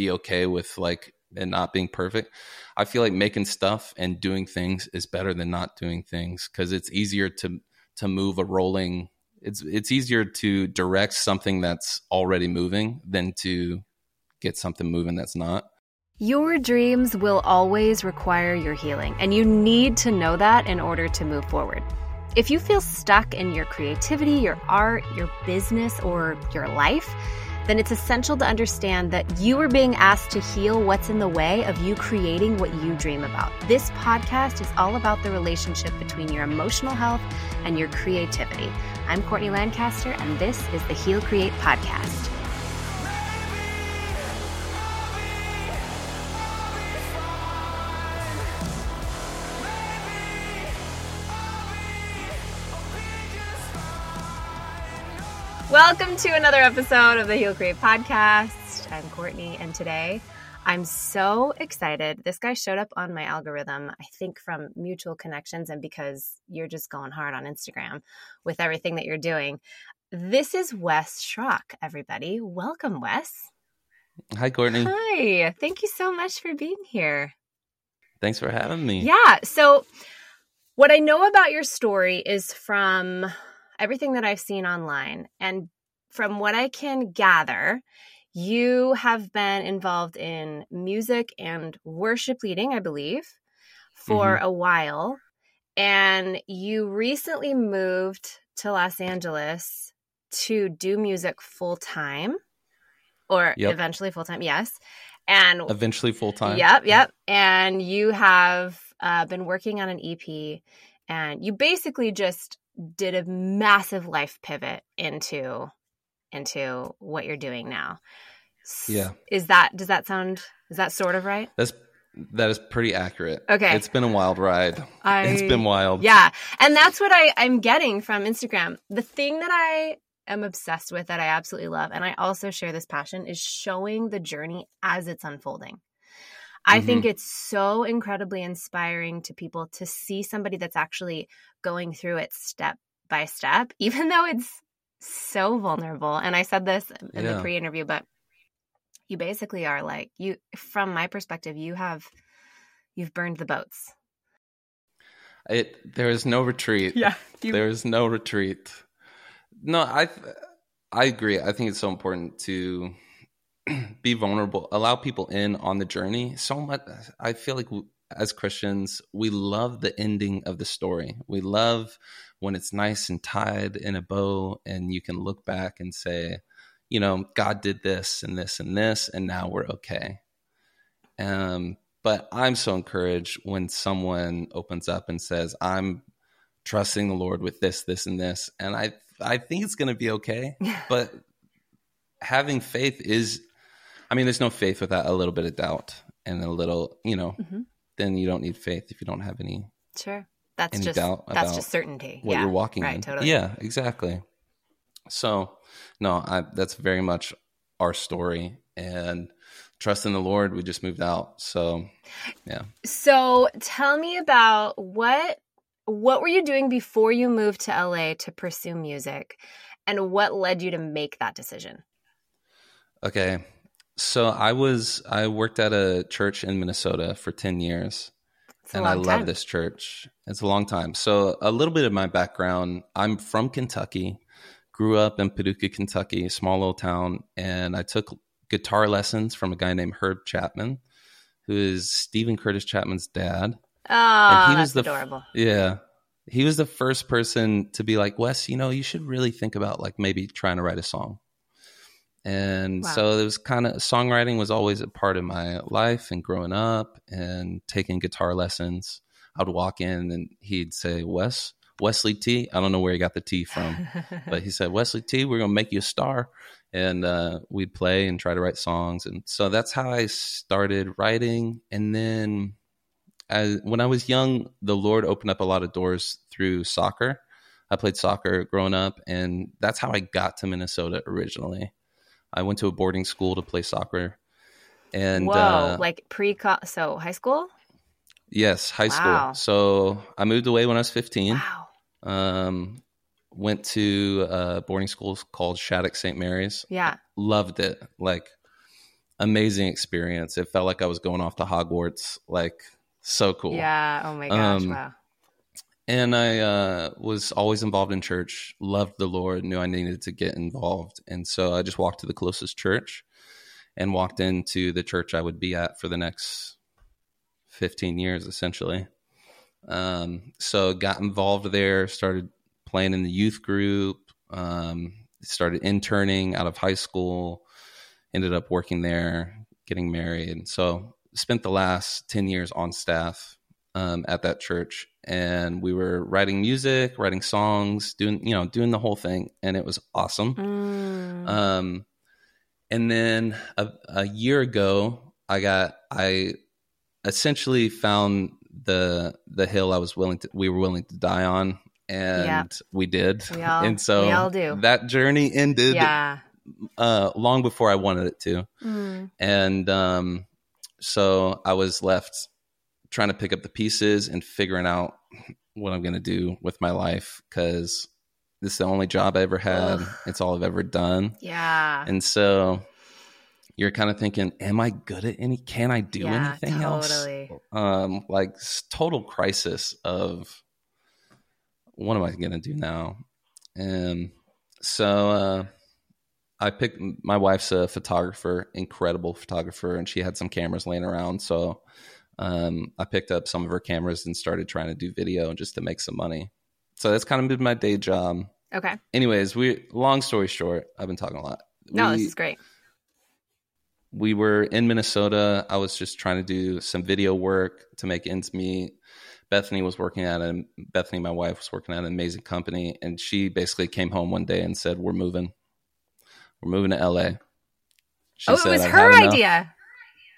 be okay with like it not being perfect. I feel like making stuff and doing things is better than not doing things because it's easier to to move a rolling. It's it's easier to direct something that's already moving than to get something moving that's not. Your dreams will always require your healing, and you need to know that in order to move forward. If you feel stuck in your creativity, your art, your business, or your life, then it's essential to understand that you are being asked to heal what's in the way of you creating what you dream about. This podcast is all about the relationship between your emotional health and your creativity. I'm Courtney Lancaster, and this is the Heal Create podcast. Welcome to another episode of the Heal Create podcast. I'm Courtney, and today I'm so excited. This guy showed up on my algorithm, I think from mutual connections, and because you're just going hard on Instagram with everything that you're doing. This is Wes Schrock, everybody. Welcome, Wes. Hi, Courtney. Hi. Thank you so much for being here. Thanks for having me. Yeah. So, what I know about your story is from everything that I've seen online. And from what I can gather, you have been involved in music and worship leading, I believe, for mm-hmm. a while. And you recently moved to Los Angeles to do music full time or yep. eventually full time. Yes. And eventually full time. Yep. Yep. And you have uh, been working on an EP and you basically just did a massive life pivot into into what you're doing now. Yeah. Is that does that sound is that sort of right? That's that is pretty accurate. Okay. It's been a wild ride. I, it's been wild. Yeah. And that's what I, I'm getting from Instagram. The thing that I am obsessed with that I absolutely love, and I also share this passion, is showing the journey as it's unfolding. I mm-hmm. think it's so incredibly inspiring to people to see somebody that's actually going through it step by step, even though it's so vulnerable. And I said this in yeah. the pre interview, but you basically are like, you, from my perspective, you have, you've burned the boats. It, there is no retreat. Yeah. You... There is no retreat. No, I, I agree. I think it's so important to, be vulnerable, allow people in on the journey. So much, I feel like as Christians, we love the ending of the story. We love when it's nice and tied in a bow, and you can look back and say, you know, God did this and this and this, and now we're okay. Um, but I'm so encouraged when someone opens up and says, I'm trusting the Lord with this, this, and this. And I I think it's gonna be okay. but having faith is I mean, there's no faith without a little bit of doubt and a little, you know, mm-hmm. Then you don't need faith if you don't have any. Sure. That's any just doubt that's just certainty. What yeah. you're walking right, in. Totally. Yeah, exactly. So, no, I, that's very much our story and trust in the Lord. We just moved out. So, yeah. So, tell me about what what were you doing before you moved to LA to pursue music and what led you to make that decision? Okay. So I was I worked at a church in Minnesota for 10 years. And I love this church. It's a long time. So a little bit of my background, I'm from Kentucky. Grew up in Paducah, Kentucky, a small little town, and I took guitar lessons from a guy named Herb Chapman, who is Steven Curtis Chapman's dad. Oh, and he was the, adorable. Yeah. He was the first person to be like, Wes, you know, you should really think about like maybe trying to write a song and wow. so it was kind of songwriting was always a part of my life and growing up and taking guitar lessons. I'd walk in and he'd say wes wesley t. I don't know where he got the t from but he said wesley t we're going to make you a star. And uh, we'd play and try to write songs. And so that's how i started writing. And then as, when i was young the lord opened up a lot of doors through soccer. I played soccer growing up and that's how i got to minnesota originally I went to a boarding school to play soccer. And Whoa, uh, like pre so high school? Yes, high wow. school. So I moved away when I was 15. Wow. Um, went to a boarding school called Shattuck St. Mary's. Yeah. Loved it. Like, amazing experience. It felt like I was going off to Hogwarts. Like so cool. Yeah. Oh my gosh. Um, wow. And I uh, was always involved in church, loved the Lord, knew I needed to get involved. And so I just walked to the closest church and walked into the church I would be at for the next 15 years, essentially. Um, so got involved there, started playing in the youth group, um, started interning out of high school, ended up working there, getting married. So spent the last 10 years on staff um, at that church and we were writing music writing songs doing you know doing the whole thing and it was awesome mm. um, and then a, a, year ago i got i essentially found the the hill i was willing to we were willing to die on and yeah. we did we all, and so we all do. that journey ended yeah uh, long before i wanted it to mm. and um, so i was left trying to pick up the pieces and figuring out what I'm going to do with my life because this is the only job I ever had. Ugh. It's all I've ever done. Yeah. And so you're kind of thinking, am I good at any? Can I do yeah, anything totally. else? Um, like total crisis of what am I going to do now? And so uh, I picked my wife's a photographer, incredible photographer, and she had some cameras laying around. So um, I picked up some of her cameras and started trying to do video just to make some money. So that's kind of been my day job. Okay. Anyways, we long story short, I've been talking a lot. No, we, this is great. We were in Minnesota. I was just trying to do some video work to make ends meet. Bethany was working at a Bethany, my wife, was working at an amazing company, and she basically came home one day and said, "We're moving. We're moving to LA." She oh, it was her idea.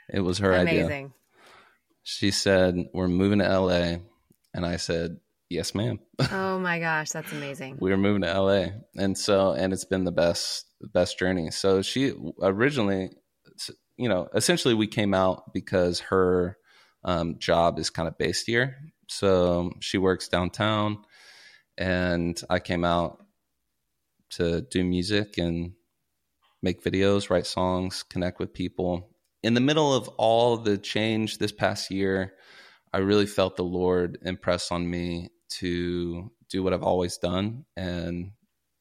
It was her amazing. idea. Amazing she said, We're moving to LA. And I said, Yes, ma'am. Oh my gosh, that's amazing. we were moving to LA. And so, and it's been the best, best journey. So she originally, you know, essentially we came out because her um, job is kind of based here. So she works downtown. And I came out to do music and make videos, write songs, connect with people in the middle of all the change this past year, I really felt the Lord impress on me to do what I've always done and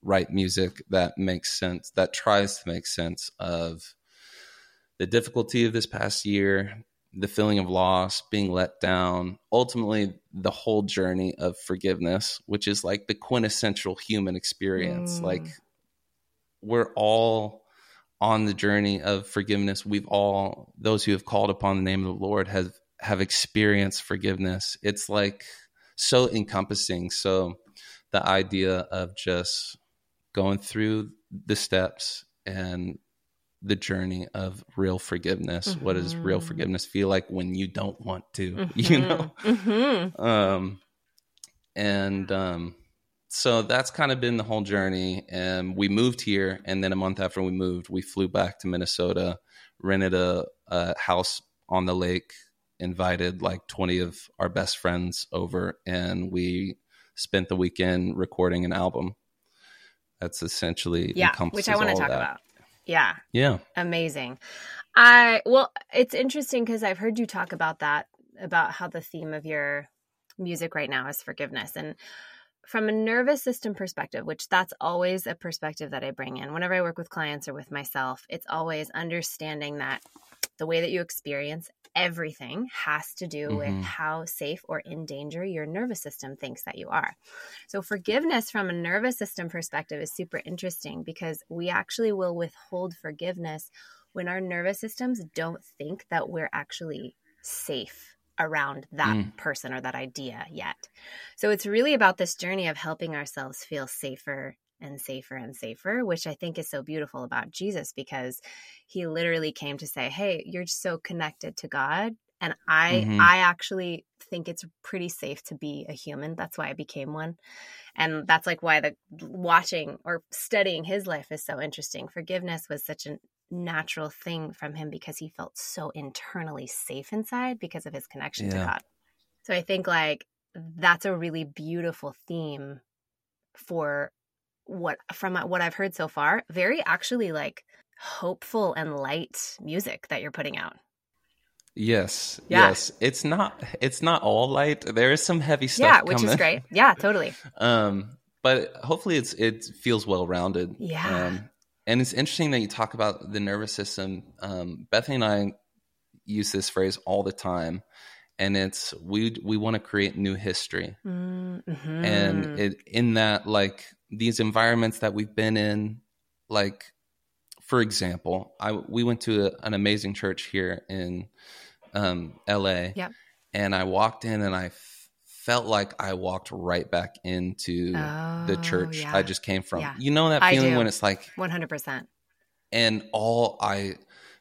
write music that makes sense, that tries to make sense of the difficulty of this past year, the feeling of loss, being let down, ultimately the whole journey of forgiveness, which is like the quintessential human experience. Mm. Like we're all on the journey of forgiveness, we've all those who have called upon the name of the Lord have have experienced forgiveness. It's like so encompassing. So the idea of just going through the steps and the journey of real forgiveness. Mm-hmm. What does real mm-hmm. forgiveness feel like when you don't want to, mm-hmm. you know? Mm-hmm. Um, and um, so that's kind of been the whole journey. And we moved here, and then a month after we moved, we flew back to Minnesota, rented a, a house on the lake, invited like 20 of our best friends over, and we spent the weekend recording an album. That's essentially yeah, which I want to talk that. about. Yeah, yeah, amazing. I well, it's interesting because I've heard you talk about that about how the theme of your music right now is forgiveness and from a nervous system perspective, which that's always a perspective that I bring in whenever I work with clients or with myself, it's always understanding that the way that you experience everything has to do mm-hmm. with how safe or in danger your nervous system thinks that you are. So, forgiveness from a nervous system perspective is super interesting because we actually will withhold forgiveness when our nervous systems don't think that we're actually safe around that mm. person or that idea yet. So it's really about this journey of helping ourselves feel safer and safer and safer, which I think is so beautiful about Jesus because he literally came to say, "Hey, you're so connected to God." And I mm-hmm. I actually think it's pretty safe to be a human. That's why I became one. And that's like why the watching or studying his life is so interesting. Forgiveness was such an natural thing from him because he felt so internally safe inside because of his connection yeah. to God. So I think like that's a really beautiful theme for what from what I've heard so far, very actually like hopeful and light music that you're putting out. Yes, yeah. yes. It's not it's not all light. There is some heavy stuff. Yeah, which coming. is great. Yeah, totally. um, but hopefully it's it feels well rounded. Yeah. Um, and it's interesting that you talk about the nervous system. Um, Bethany and I use this phrase all the time, and it's we we want to create new history, mm-hmm. and it, in that like these environments that we've been in, like for example, I we went to a, an amazing church here in um, L.A. Yep. and I walked in and I felt like I walked right back into oh, the church yeah. I just came from. Yeah. You know that feeling when it's like one hundred percent, and all I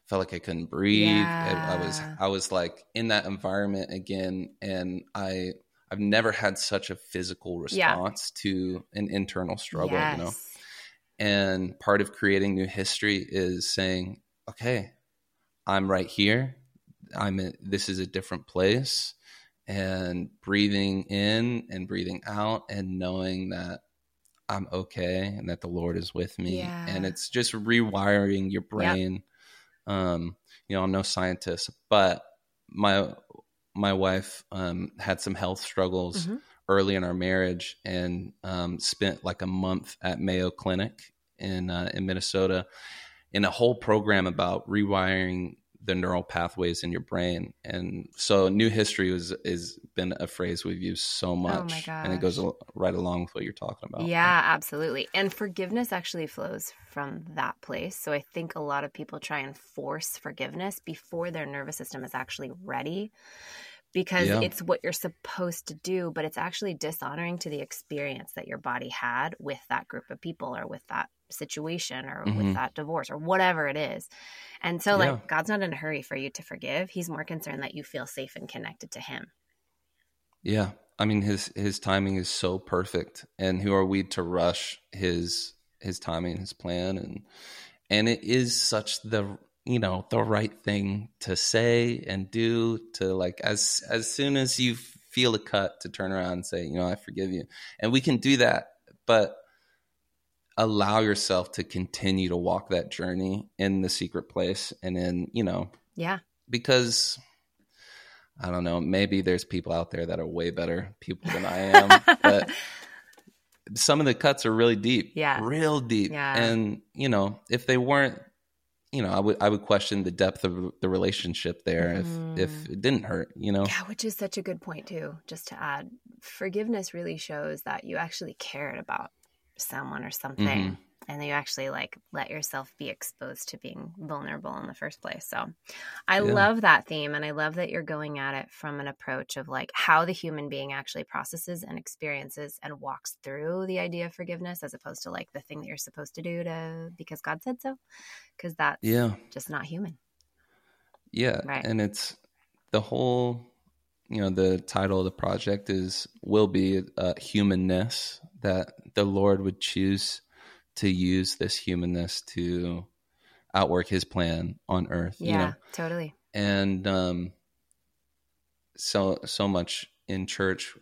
felt like I couldn't breathe. Yeah. I was I was like in that environment again, and I I've never had such a physical response to an internal struggle. Yes. You know, and part of creating new history is saying, okay, I'm right here. I'm in, this is a different place and breathing in and breathing out and knowing that I'm okay and that the Lord is with me. Yeah. And it's just rewiring your brain. Yep. Um, you know, I'm no scientist, but my my wife um, had some health struggles mm-hmm. early in our marriage and um, spent like a month at Mayo Clinic in uh, in Minnesota in a whole program about rewiring the neural pathways in your brain. And so new history was is been a phrase we've used so oh much. Oh and it goes right along with what you're talking about. Yeah, absolutely. And forgiveness actually flows from that place. So I think a lot of people try and force forgiveness before their nervous system is actually ready because yeah. it's what you're supposed to do, but it's actually dishonoring to the experience that your body had with that group of people or with that situation or mm-hmm. with that divorce or whatever it is. And so, like, yeah. God's not in a hurry for you to forgive. He's more concerned that you feel safe and connected to Him. Yeah. I mean, his his timing is so perfect, and who are we to rush his his timing, his plan, and and it is such the you know the right thing to say and do to like as as soon as you feel a cut to turn around and say you know I forgive you, and we can do that, but allow yourself to continue to walk that journey in the secret place and in, you know, yeah. Because I don't know, maybe there's people out there that are way better people than I am, but some of the cuts are really deep. Yeah. Real deep. Yeah. And, you know, if they weren't you know, I would I would question the depth of the relationship there mm. if if mm-hmm. it didn't hurt, you know. Yeah, which is such a good point too. Just to add, forgiveness really shows that you actually cared about someone or something mm-hmm. And you actually like let yourself be exposed to being vulnerable in the first place. So i yeah. love that theme and i love that you're going at it from an approach of like how the human being actually processes and experiences and walks through the idea of forgiveness as opposed to like the thing that you're supposed to do to because god said so because that's yeah. just not human. Yeah right. and it's the whole you know the title of the project is will be uh, humanness that the lord would choose to use this humanness to outwork his plan on earth yeah you know? totally and um so so much in church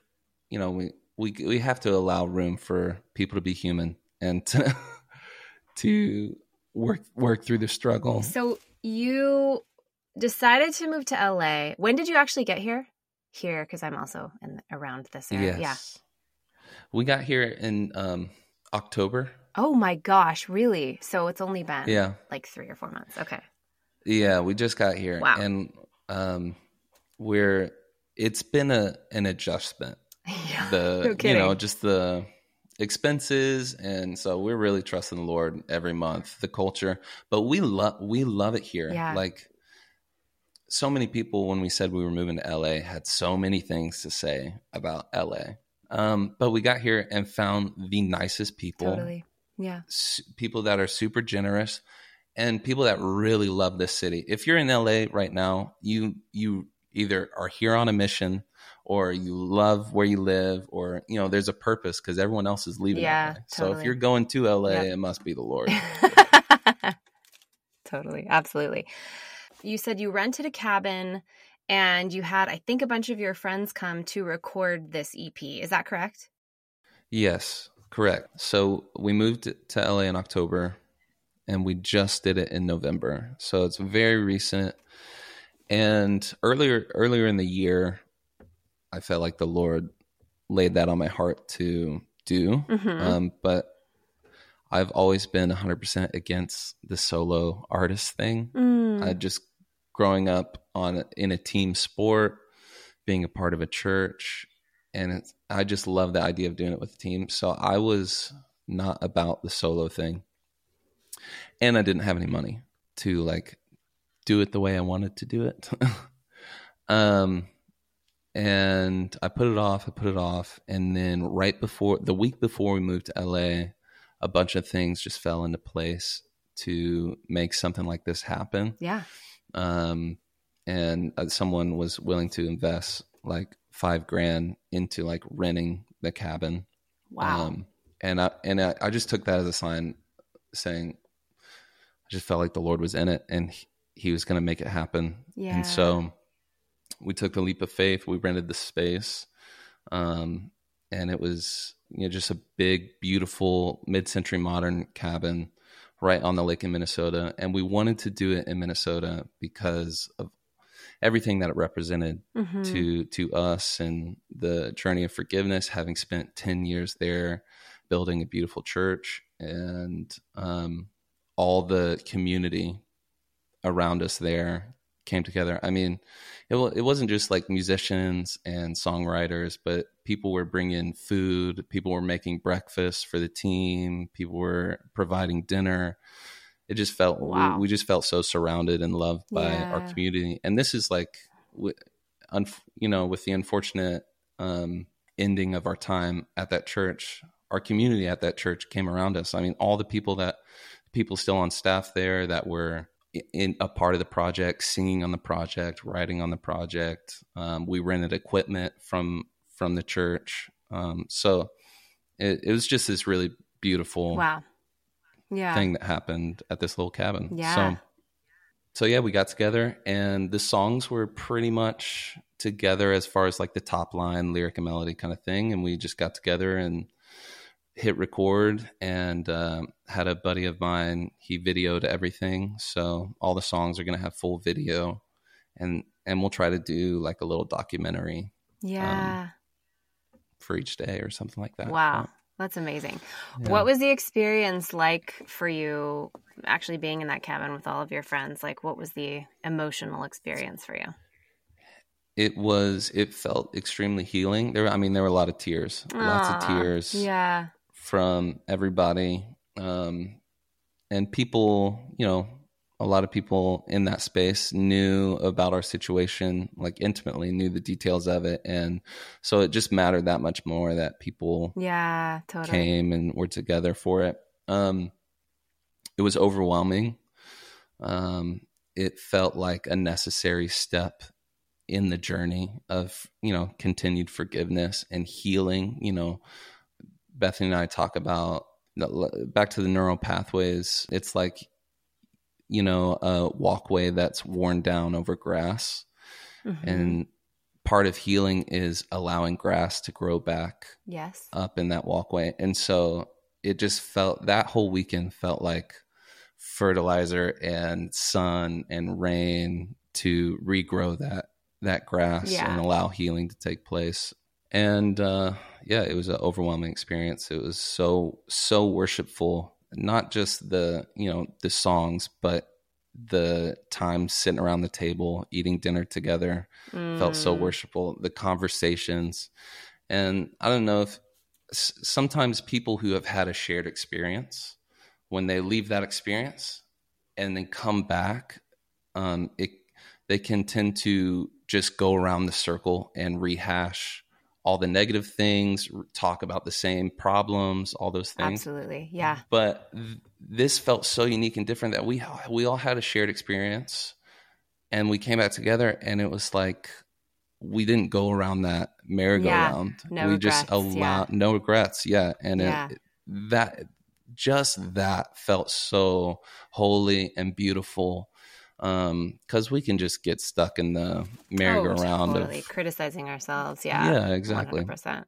you know we we we have to allow room for people to be human and to to work work through the struggle so you decided to move to LA when did you actually get here here because I'm also in around this area. Yes. Yeah. We got here in um, October. Oh my gosh, really? So it's only been yeah. like 3 or 4 months. Okay. Yeah, we just got here wow. and um we're it's been a an adjustment. Yeah. The no you know, just the expenses and so we're really trusting the Lord every month, the culture, but we love we love it here. Yeah. Like so many people when we said we were moving to LA had so many things to say about LA. Um, but we got here and found the nicest people. Totally. Yeah. People that are super generous and people that really love this city. If you're in LA right now, you you either are here on a mission or you love where you live or you know there's a purpose because everyone else is leaving yeah, Totally. So if you're going to LA, yep. it must be the Lord. totally. Absolutely you said you rented a cabin and you had, I think, a bunch of your friends come to record this EP. Is that correct? Yes, correct. So we moved to LA in October and we just did it in November. So it's very recent. And earlier earlier in the year, I felt like the Lord laid that on my heart to do. Mhm. Um, but I've always been 100% against the solo artist thing. Mm. I just growing up on in a team sport, being a part of a church, and it's, I just love the idea of doing it with a team. So I was not about the solo thing, and I didn't have any money to like do it the way I wanted to do it. um, and I put it off. I put it off, and then right before the week before we moved to LA, a bunch of things just fell into place to make something like this happen yeah. um, and uh, someone was willing to invest like five grand into like renting the cabin. Wow. Um, and I and I, I just took that as a sign, saying, I just felt like the Lord was in it, and He, he was going to make it happen. yeah. And so we took the leap of faith. We rented the space, um, and it was you know just a big, beautiful mid-century modern cabin right on the lake in Minnesota. And we wanted to do it in Minnesota because of everything that it represented Mhm. to to us and the journey of forgiveness. Having spent ten years there, building a beautiful church, and um, all the community around us there came together. I mean, it it wasn't just like musicians and songwriters, but people were bringing food, people were making breakfast for the team, people were providing dinner. It just felt Wow. we, we just felt so surrounded and loved by our community. And this is like, you know, with the unfortunate um, ending of our time at that church, our community at that church came around us. I mean, all the people that people still on staff there that were in a part of the project, singing on the project, writing on the project. Um, we rented equipment from from the church, um, so it, it was just this really beautiful wow. Yeah. thing that happened at this little cabin. Yeah. So, so yeah, we got together, and the songs were pretty much together as far as like the top line, lyric and melody kind of thing, and we just got together and hit record and um, had a buddy of mine he videoed everything so all the songs are going to have full video and and we'll try to do like a little documentary yeah. for each day or something like that wow. That's amazing. Yeah. What was the experience like for you actually being in that cabin with all of your friends? Like, what was the emotional experience for you? it was it felt extremely healing there i mean there were a lot of tears lots of tears Yeah. from everybody um and people you know a lot of people in that space knew about our situation like intimately knew the details of it and so it just mattered that much more that people Yeah. Totally. came and were together for it um it was overwhelming um it felt like a necessary step in the journey of you know continued forgiveness and healing you know bethany and i talk about back to the neural pathways it's like you know a walkway that's worn down over grass Mhm. and part of healing is allowing grass to grow back yes. up in that walkway. And so it just felt that whole weekend felt like fertilizer and sun and rain to regrow that that grass Yeah. and allow healing to take place. And uh yeah, it was an overwhelming experience. It was so so worshipful, not just the, you know, the songs, but the time sitting around the table eating dinner together felt so Mm. worshipful. The conversations, and I don't know if sometimes people who have had a shared experience, when they leave that experience and then come back, um, it they can tend to just go around the circle and rehash all the negative things, talk about the same problems, all those things Absolutely. Yeah. but th- this felt so unique and different that we we all had a shared experience and we came back together and it was like we didn't go around that merry-go-round no we just regrets, yeah. no regrets yeah and Yeah. It, that just that felt so holy and beautiful um because we can just get stuck in the merry-go-round oh, totally. of criticizing ourselves. Yeah. yeah exactly 100%.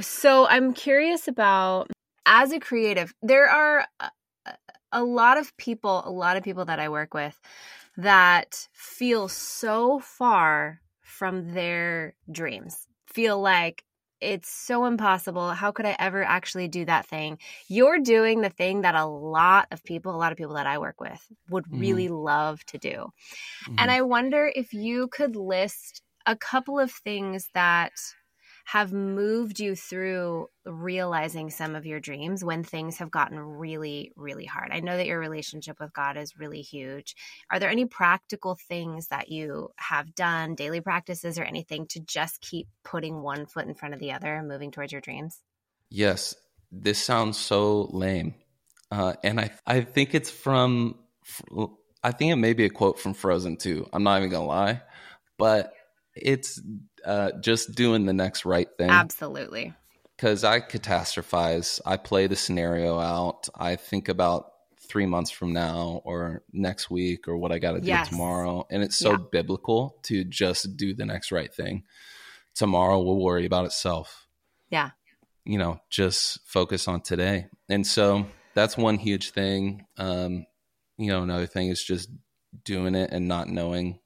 So I'm curious about as a creative, there are a lot of people, a lot of people that I work with that feel so far from their dreams, feel like it's so impossible. How could I ever actually do that thing? You're doing the thing that a lot of people, a lot of people that I work with would mm-hmm. really love to do. Mm-hmm. And I wonder if you could list a couple of things that have moved you through realizing some of your dreams when things have gotten really, really hard? I know that your relationship with God is really huge. Are there any practical things that you have done, daily practices, or anything to just keep putting one foot in front of the other and moving towards your dreams? Yes. This sounds so lame. Uh, and I, I think it's from, I think it may be a quote from Frozen 2. I'm not even going to lie. But it's uh, just doing the next right thing. Absolutely. Because I catastrophize. I play the scenario out. I think about three months from now or next week or what I got to do tomorrow. And it's so yeah. biblical to just do the next right thing. Tomorrow will worry about itself. Yeah. You know, just focus on today. And so that's one huge thing. Um, you know, another thing is just doing it and not knowing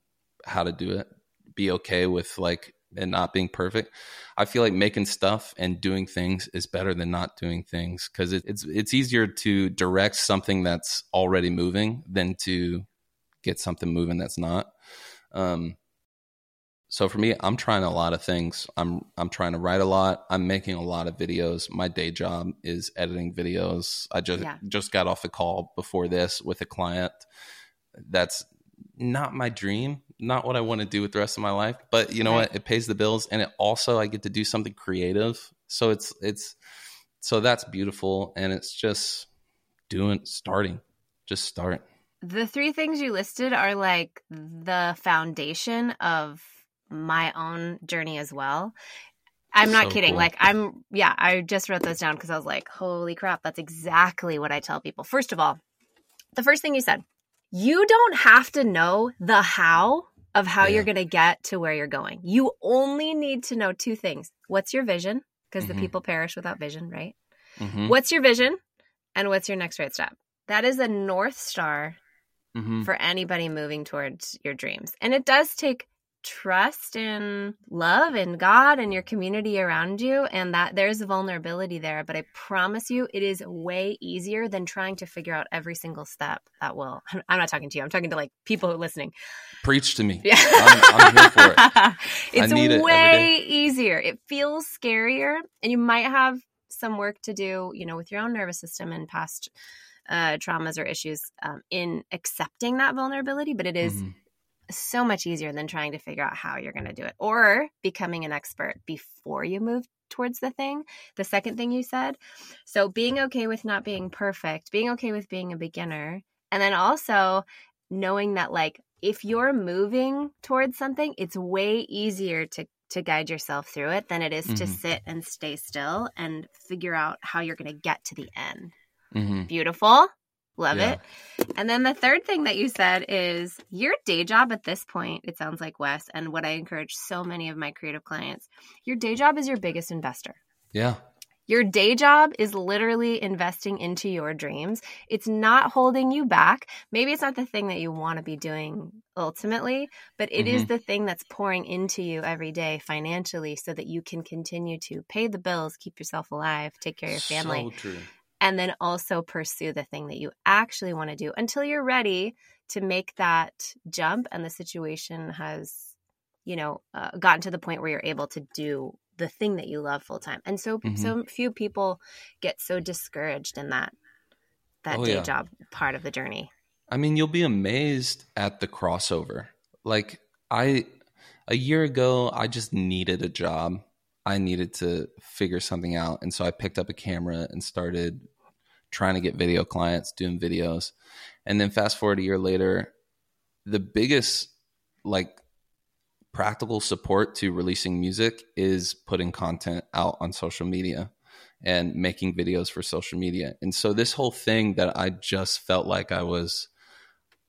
how to do it be okay with like and not being perfect. I feel like making stuff and doing things is better than not doing things because it, it's it's easier to direct something that's already moving than to get something moving that's not. Um, so for me, I'm trying a lot of things. I'm I'm trying to write a lot. I'm making a lot of videos. My day job is editing videos. I just yeah. just got off a call before this with a client. That's not my dream, not what I want to do with the rest of my life. But you know right. what? It pays the bills, and it also I get to do something creative. So it's it's so that's beautiful, and it's just doing starting, just start. The three things you listed are like the foundation of my own journey as well. I'm not so kidding. Cool. Like I'm yeah, I just wrote those down because I was like, holy crap, that's exactly what I tell people. First of all, the first thing you said, you don't have to know the how of how yeah. you're going to get to where you're going. You only need to know two things. What's your vision? Because mm-hmm. the people perish without vision, right? Mm-hmm. What's your vision? And what's your next right step? That is a North Star mm-hmm. for anybody moving towards your dreams. And it does take trust in love in God and your community around you and that there's a vulnerability there but I promise you it is way easier than trying to figure out every single step that will. I'm not talking to you. I'm talking to like people who are listening. Preach to me. Yeah. I'm, I'm here for it. It's it way easier. It feels scarier and you might have some work to do you know with your own nervous system and past uh, traumas or issues um, in accepting that vulnerability but it is mm-hmm so much easier than trying to figure out how you're going to do it or becoming an expert before you move towards the thing. The second thing you said. So being okay with not being perfect, being okay with being a beginner, and then also knowing that like if you're moving towards something, it's way easier to to guide yourself through it than it is mm-hmm. to sit and stay still and figure out how you're going to get to the end. Mm-hmm. Beautiful. Love yeah. it. And then the third thing that you said is your day job at this point, it sounds like Wes, and what I encourage so many of my creative clients, your day job is your biggest investor. Yeah. Your day job is literally investing into your dreams. It's not holding you back. Maybe it's not the thing that you want to be doing ultimately, but it mm-hmm. is the thing that's pouring into you every day financially so that you can continue to pay the bills, keep yourself alive, take care of your family. So true and then also pursue the thing that you actually want to do until you're ready to make that jump and the situation has you know uh, gotten to the point where you're able to do the thing that you love full time and so mm-hmm. so few people get so discouraged in that that oh, day yeah. job part of the journey i mean you'll be amazed at the crossover like i a year ago i just needed a job I needed to figure something out. And so I picked up a camera and started trying to get video clients, doing videos. And then fast forward a year later, the biggest like practical support to releasing music is putting content out on social media and making videos for social media. And so this whole thing that I just felt like I was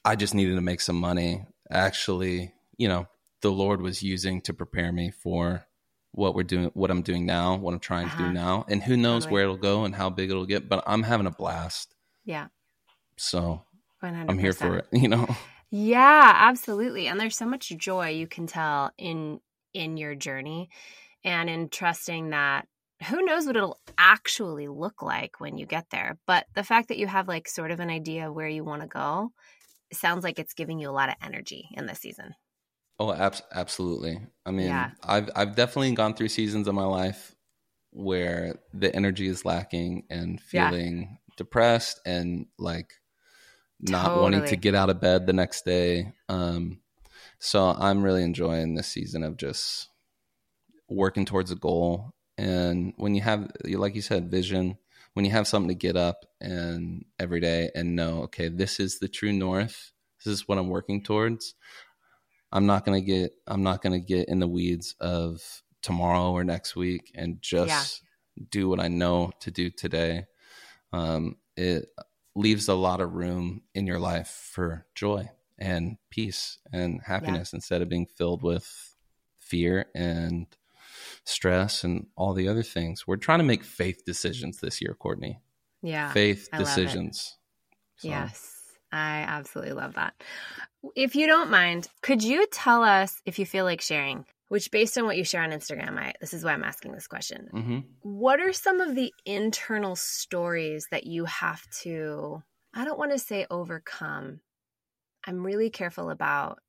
I just needed to make some money actually, you know, the Lord was using to prepare me for what we're doing, what I'm doing now, what I'm trying uh-huh. to do uh-huh. now, and who knows totally. where it'll go and how big it'll get. But I'm having a blast. Yeah, So 100%. I'm here for it, you know? Yeah, absolutely. And there's so much joy you can tell in in your journey and in trusting that who knows what it'll actually look like when you get there. But the fact that you have like sort of an idea of where you want to go sounds like it's giving you a lot of energy in this season. Oh, ab- absolutely. I mean, Yeah. I've I've definitely gone through seasons of my life where the energy is lacking and Yeah. feeling depressed and like not wanting to get out of bed the next day. Um, so I'm really enjoying this season of just working towards a goal. And when you have, like you said, vision, when you have something to get up and every day and know, okay, this is the true north. This is what I'm working towards. I'm not gonna get. I'm not gonna get in the weeds of tomorrow or next week and just do what I know to do today. Um, it leaves a lot of room in your life for joy and peace and happiness instead of being filled with fear and stress and all the other things. We're trying to make faith decisions this year, Courtney. Yeah. faith I decisions. So, Yes. I absolutely love that. If you don't mind, could you tell us if you feel like sharing, which based on what you share on Instagram, I this is why I'm asking this question. mhm. What are some of the internal stories that you have to I don't want to say overcome. I'm really careful about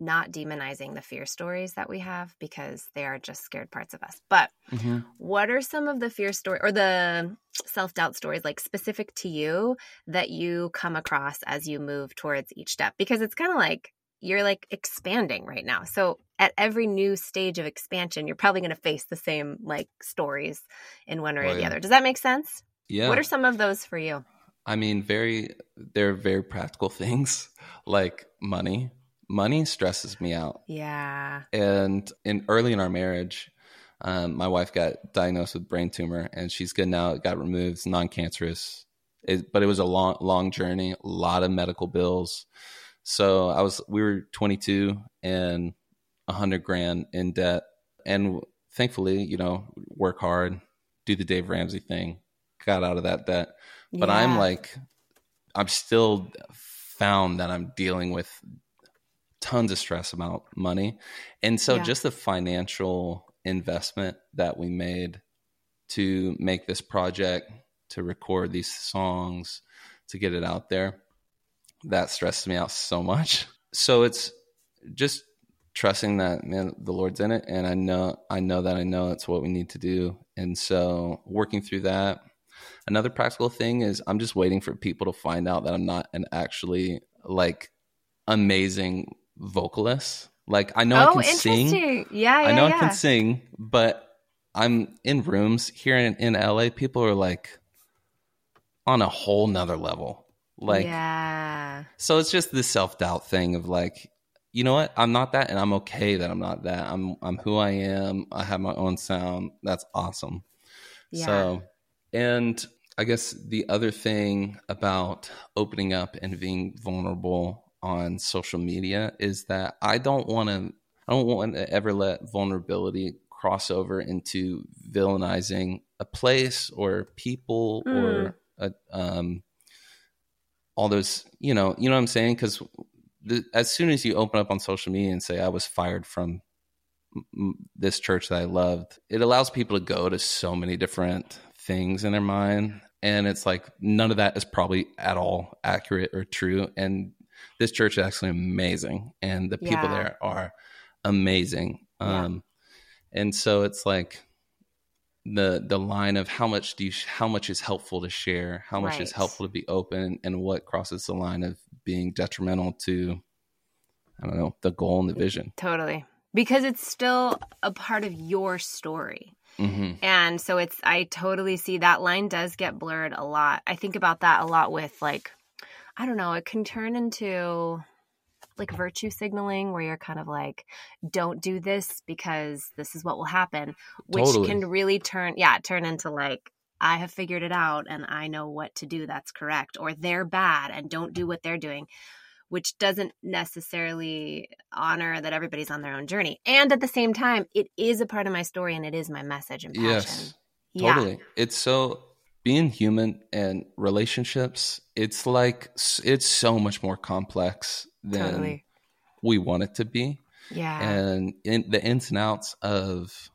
not demonizing the fear stories that we have because they are just scared parts of us. But Mhm. what are some of the fear story or the self-doubt stories like specific to you that you come across as you move towards each step because it's kind of like you're like expanding right now so at every new stage of expansion you're probably going to face the same like stories in one way Oh, or the yeah. other does that make sense Yeah. what are some of those for you I mean, very, they're very practical things like money. Money stresses me out. yeah And in early in our marriage, um, my wife got diagnosed with brain tumor and she's good now. It got removed, it's non cancerous. It, but it was a long, long journey, a lot of medical bills. So I was, we were 22 and 100 grand in debt. And thankfully, you know, work hard, do the Dave Ramsey thing, got out of that debt but I'm like, I'm still found that I'm dealing with tons of stress about money. And so Yeah. just the financial investment that we made to make this project, to record these songs, to get it out there, that stresses me out so much. So it's just trusting that man the lord's in it and i know i know that i know it's what we need to do and so working through that another practical thing is i'm just waiting for people to find out that i'm not an actually like amazing vocalist. Like i know i oh can sing. yeah yeah i know yeah. i can sing but i'm in rooms here in, in la people are like on a whole nother level. Like yeah. so it's just this self-doubt thing of like you know what? I'm not that and i'm okay that i'm not that. I'm i'm who i am. I have my own sound. That's awesome. Yeah. So and i guess the other thing about opening up and being vulnerable on social media is that i don't want to i don't want to ever let vulnerability cross over into villainizing a place or people or a, um all those you know you know what i'm saying? Because as soon as you open up on social media and say i was fired from this church that i loved it allows people to go to so many different things in their mind and it's like none of that is probably at all accurate or true and this church is actually amazing and the people Yeah. there are amazing. Yeah. um and so it's like the the line of how much do you how much is helpful to share? How much is helpful to be open? And what crosses the line of being detrimental to i don't know the goal and the vision? Totally. Because it's still a part of your story. Hmm And so it's, I totally see that line does get blurred a lot. I think about that a lot with like, I don't know, it can turn into like virtue signaling where you're kind of like, don't do this because this is what will happen, which Totally. can really turn, yeah, turn into like, I have figured it out and I know what to do that's correct, or they're bad and don't do what they're doing, which doesn't necessarily honor that everybody's on their own journey. And at the same time, it is a part of my story and it is my message and passion. yes Yeah. totally it's so being human and relationships, it's like it's so much more complex than totally. we want it to be. Yeah. And in, the ins and outs of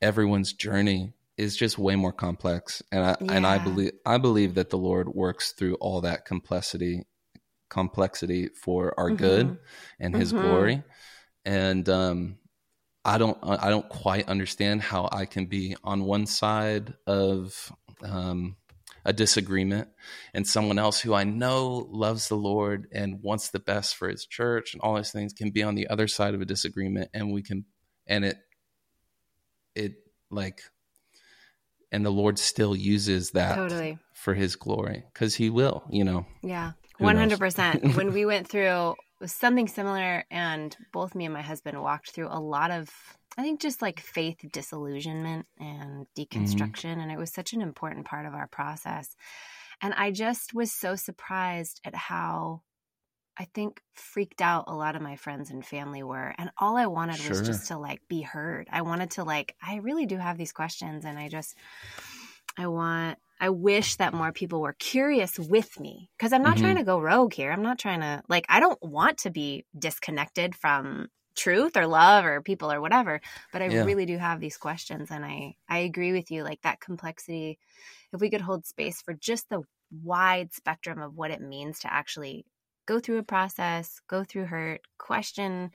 everyone's journey is just way more complex. And I yeah. and I believe I believe that the Lord works through all that complexity complexity for our mm-hmm. good and his mm-hmm. glory. And um I don't I don't quite understand how I can be on one side of um, a disagreement and someone else who I know loves the Lord and wants the best for his church and all those things can be on the other side of a disagreement and we can and it it like and the Lord still uses that totally. for his glory cuz he will, you know. Yeah. 100%. when we went through something similar and both me and my husband walked through a lot of I think just like faith disillusionment and mm-hmm. deconstruction. Mm-hmm. And it was such an important part of our process. And I just was so surprised at how I think freaked out a lot of my friends and family were. And all I wanted sure. was just to like be heard. I wanted to like, I really do have these questions. And I just, I want, I wish that more people were curious with me because I'm not mm-hmm. trying to go rogue here. I'm not trying to, like, I don't want to be disconnected from truth or love or people or whatever but i yeah. really do have these questions and i i agree with you like that complexity if we could hold space for just the wide spectrum of what it means to actually go through a process go through hurt question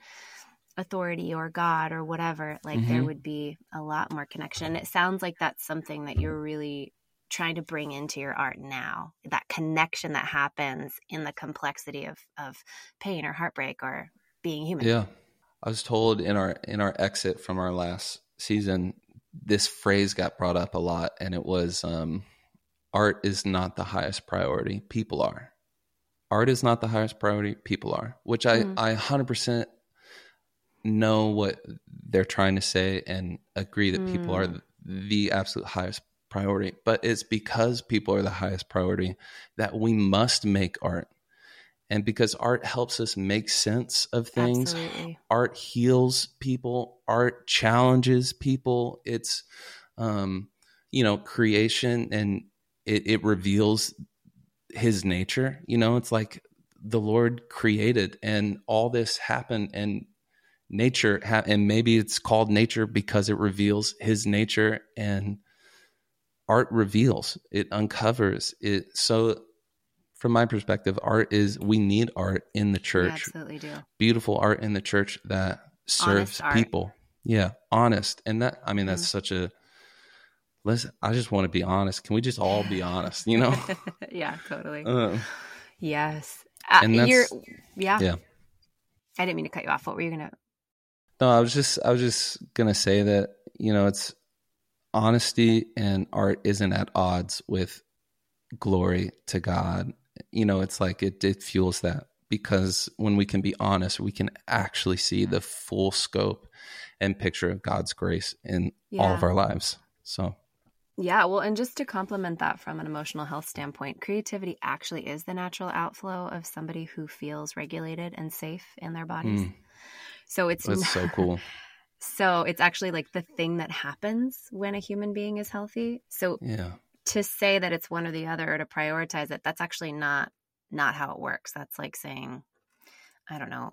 authority or god or whatever like mm-hmm. there would be a lot more connection it sounds like that's something that you're really trying to bring into your art now that connection that happens in the complexity of of pain or heartbreak or being human yeah I was told in our in our exit from our last season, this phrase got brought up a lot, and it was, um, "Art is not the highest priority. People are. Art is not the highest priority. People are." Which I mm. I hundred percent know what they're trying to say and agree that mm. people are mm. the absolute highest priority. But it's because people are the highest priority that we must make art and because art helps us make sense of things Absolutely. art heals people art challenges people it's um you know creation and it, it reveals his nature you know it's like the lord created and all this happened and nature ha- and maybe it's called nature because it reveals his nature and art reveals it uncovers it so from my perspective, art is we need art in the church. We absolutely do. Beautiful art in the church that serves people. Yeah, honest. And that I mean that's mm-hmm. such a listen, I just want to be honest. Can we just all be honest, you know? yeah, totally. Uh, yes. Uh, and you're yeah. Yeah. I didn't mean to cut you off. What were you going to No, I was just I was just going to say that, you know, it's honesty and art isn't at odds with glory to God you know, it's like it, it fuels that because when we can be honest, we can actually see the full scope and picture of God's grace in yeah. all of our lives. So, yeah, well, and just to complement that from an emotional health standpoint, creativity actually is the natural outflow of somebody who feels regulated and safe in their bodies. Mm. So it's That's not, so cool. So it's actually like the thing that happens when a human being is healthy. So yeah. to say that it's one or the other or to prioritize it that's actually not not how it works. That's like saying i don't know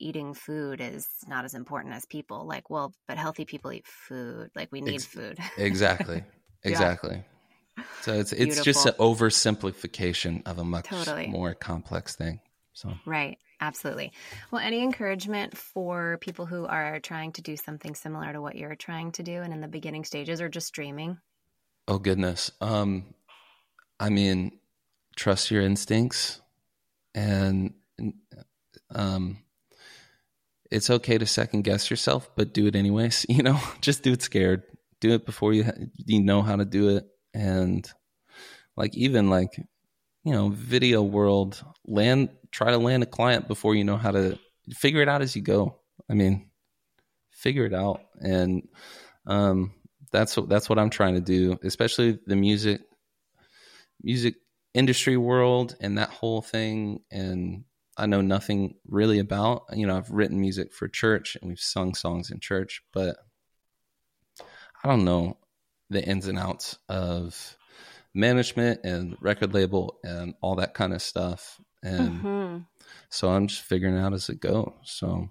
eating food is not as important as people. Like well but healthy people eat food. Like we need Ex- food. exactly. Exactly. Yeah. so it's it's Beautiful. just an oversimplification of a much totally. more complex thing so. Right absolutely well any encouragement for people who are trying to do something similar to what you're trying to do and in the beginning stages or just dreaming Oh goodness. Um, I mean, trust your instincts, and um, it's okay to second guess yourself, but do it anyways. You know, just do it scared. Do it before you you know how to do it, and like even like you know, video world, land try to land a client before you know how to figure it out as you go. I mean, figure it out and um that's what that's what I'm trying to do, especially the music music industry world and that whole thing and I know nothing really about. You know, I've written music for church and we've sung songs in church, but I don't know the ins and outs of management and record label and all that kind of stuff. And mm-hmm. so I'm just figuring out as it goes. So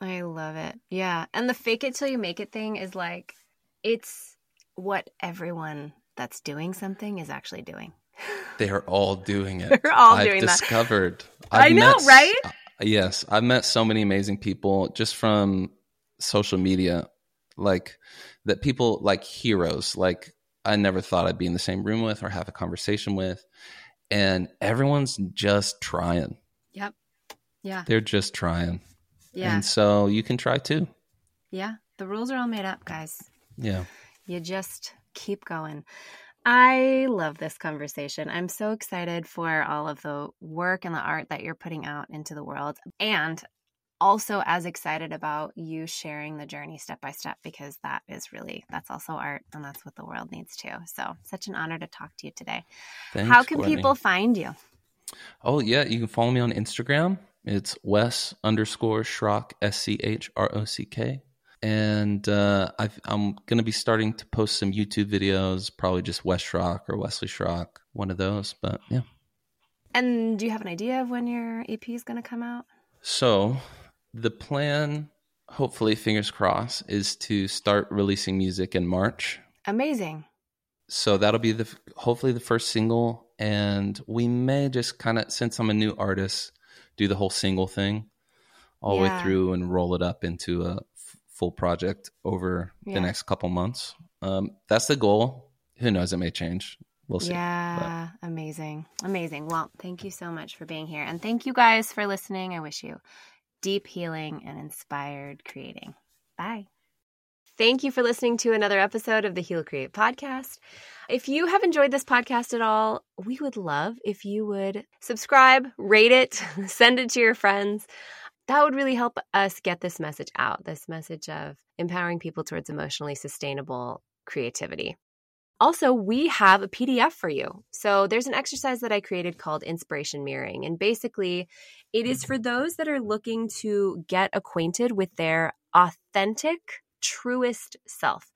I love it. Yeah. And the fake it till you make it thing is like, it's what everyone that's doing something is actually doing. They are all doing it. They're all I've doing discovered. that. I've i know, met, right? Yes. I've met so many amazing people just from social media, like that people like heroes, like I never thought I'd be in the same room with or have a conversation with. And everyone's just trying. Yep. Yeah. They're just trying. Yeah. And so you can try too. Yeah. The rules are all made up, guys. Yeah. You just keep going. I love this conversation. I'm so excited for all of the work and the art that you're putting out into the world. And also as excited about you sharing the journey step by step because that is really that's also art and that's what the world needs too. So, such an honor to talk to you today. Thanks, How can Courtney. people find you? Oh, yeah, you can follow me on Instagram. It's Wes underscore Schrock, S C H R O C K and uh, i am going to be starting to post some YouTube videos, probably just Wes Schrock or Wesley Schrock, one of those. But yeah. And do you have an idea of when your EP is going to come out? So the plan, hopefully, fingers crossed, is to start releasing music in March. Amazing. So that'll be the hopefully the first single, and we may just kind of, since I'm a new artist, do the whole single thing all the yeah. way through and roll it up into a full project over yeah. the next couple months. Um, that's the goal. Who knows? It may change. We'll see. Yeah, but. amazing. Amazing. Well, thank you so much for being here. And thank you guys for listening. I wish you deep healing and inspired creating. Bye. Thank you for listening to another episode of the Heal Create podcast. If you have enjoyed this podcast at all, we would love if you would subscribe, rate it, send it to your friends that would really help us get this message out this message of empowering people towards emotionally sustainable creativity. Also, we have a PDF for you. So, there's an exercise that I created called inspiration mirroring. And basically, it is for those that are looking to get acquainted with their authentic, truest self,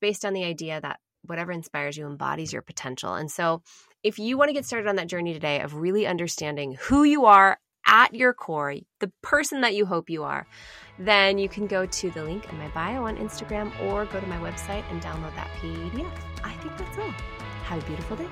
based on the idea that whatever inspires you embodies your potential. And so, if you want to get started on that journey today of really understanding who you are at your core, the person that you hope you are, then you can go to the link in my bio on Instagram or go to my website and download that PDF. I think that's all. Have a beautiful day.